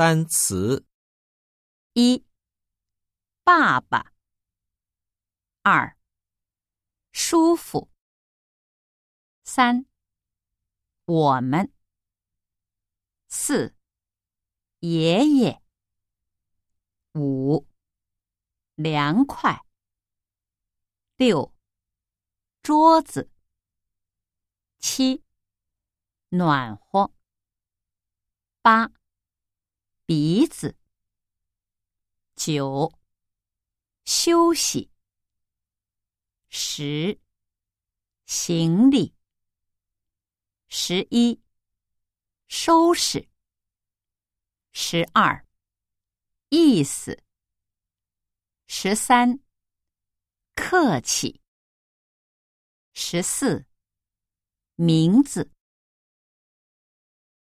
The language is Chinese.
单词。一、爸爸；二、舒服；三、我们；四、爷爷；五、凉快；六、桌子；七、暖和；八。鼻子，九，休息，十，行李，十一，收拾，十二，意思，十三，客气，十四，名字。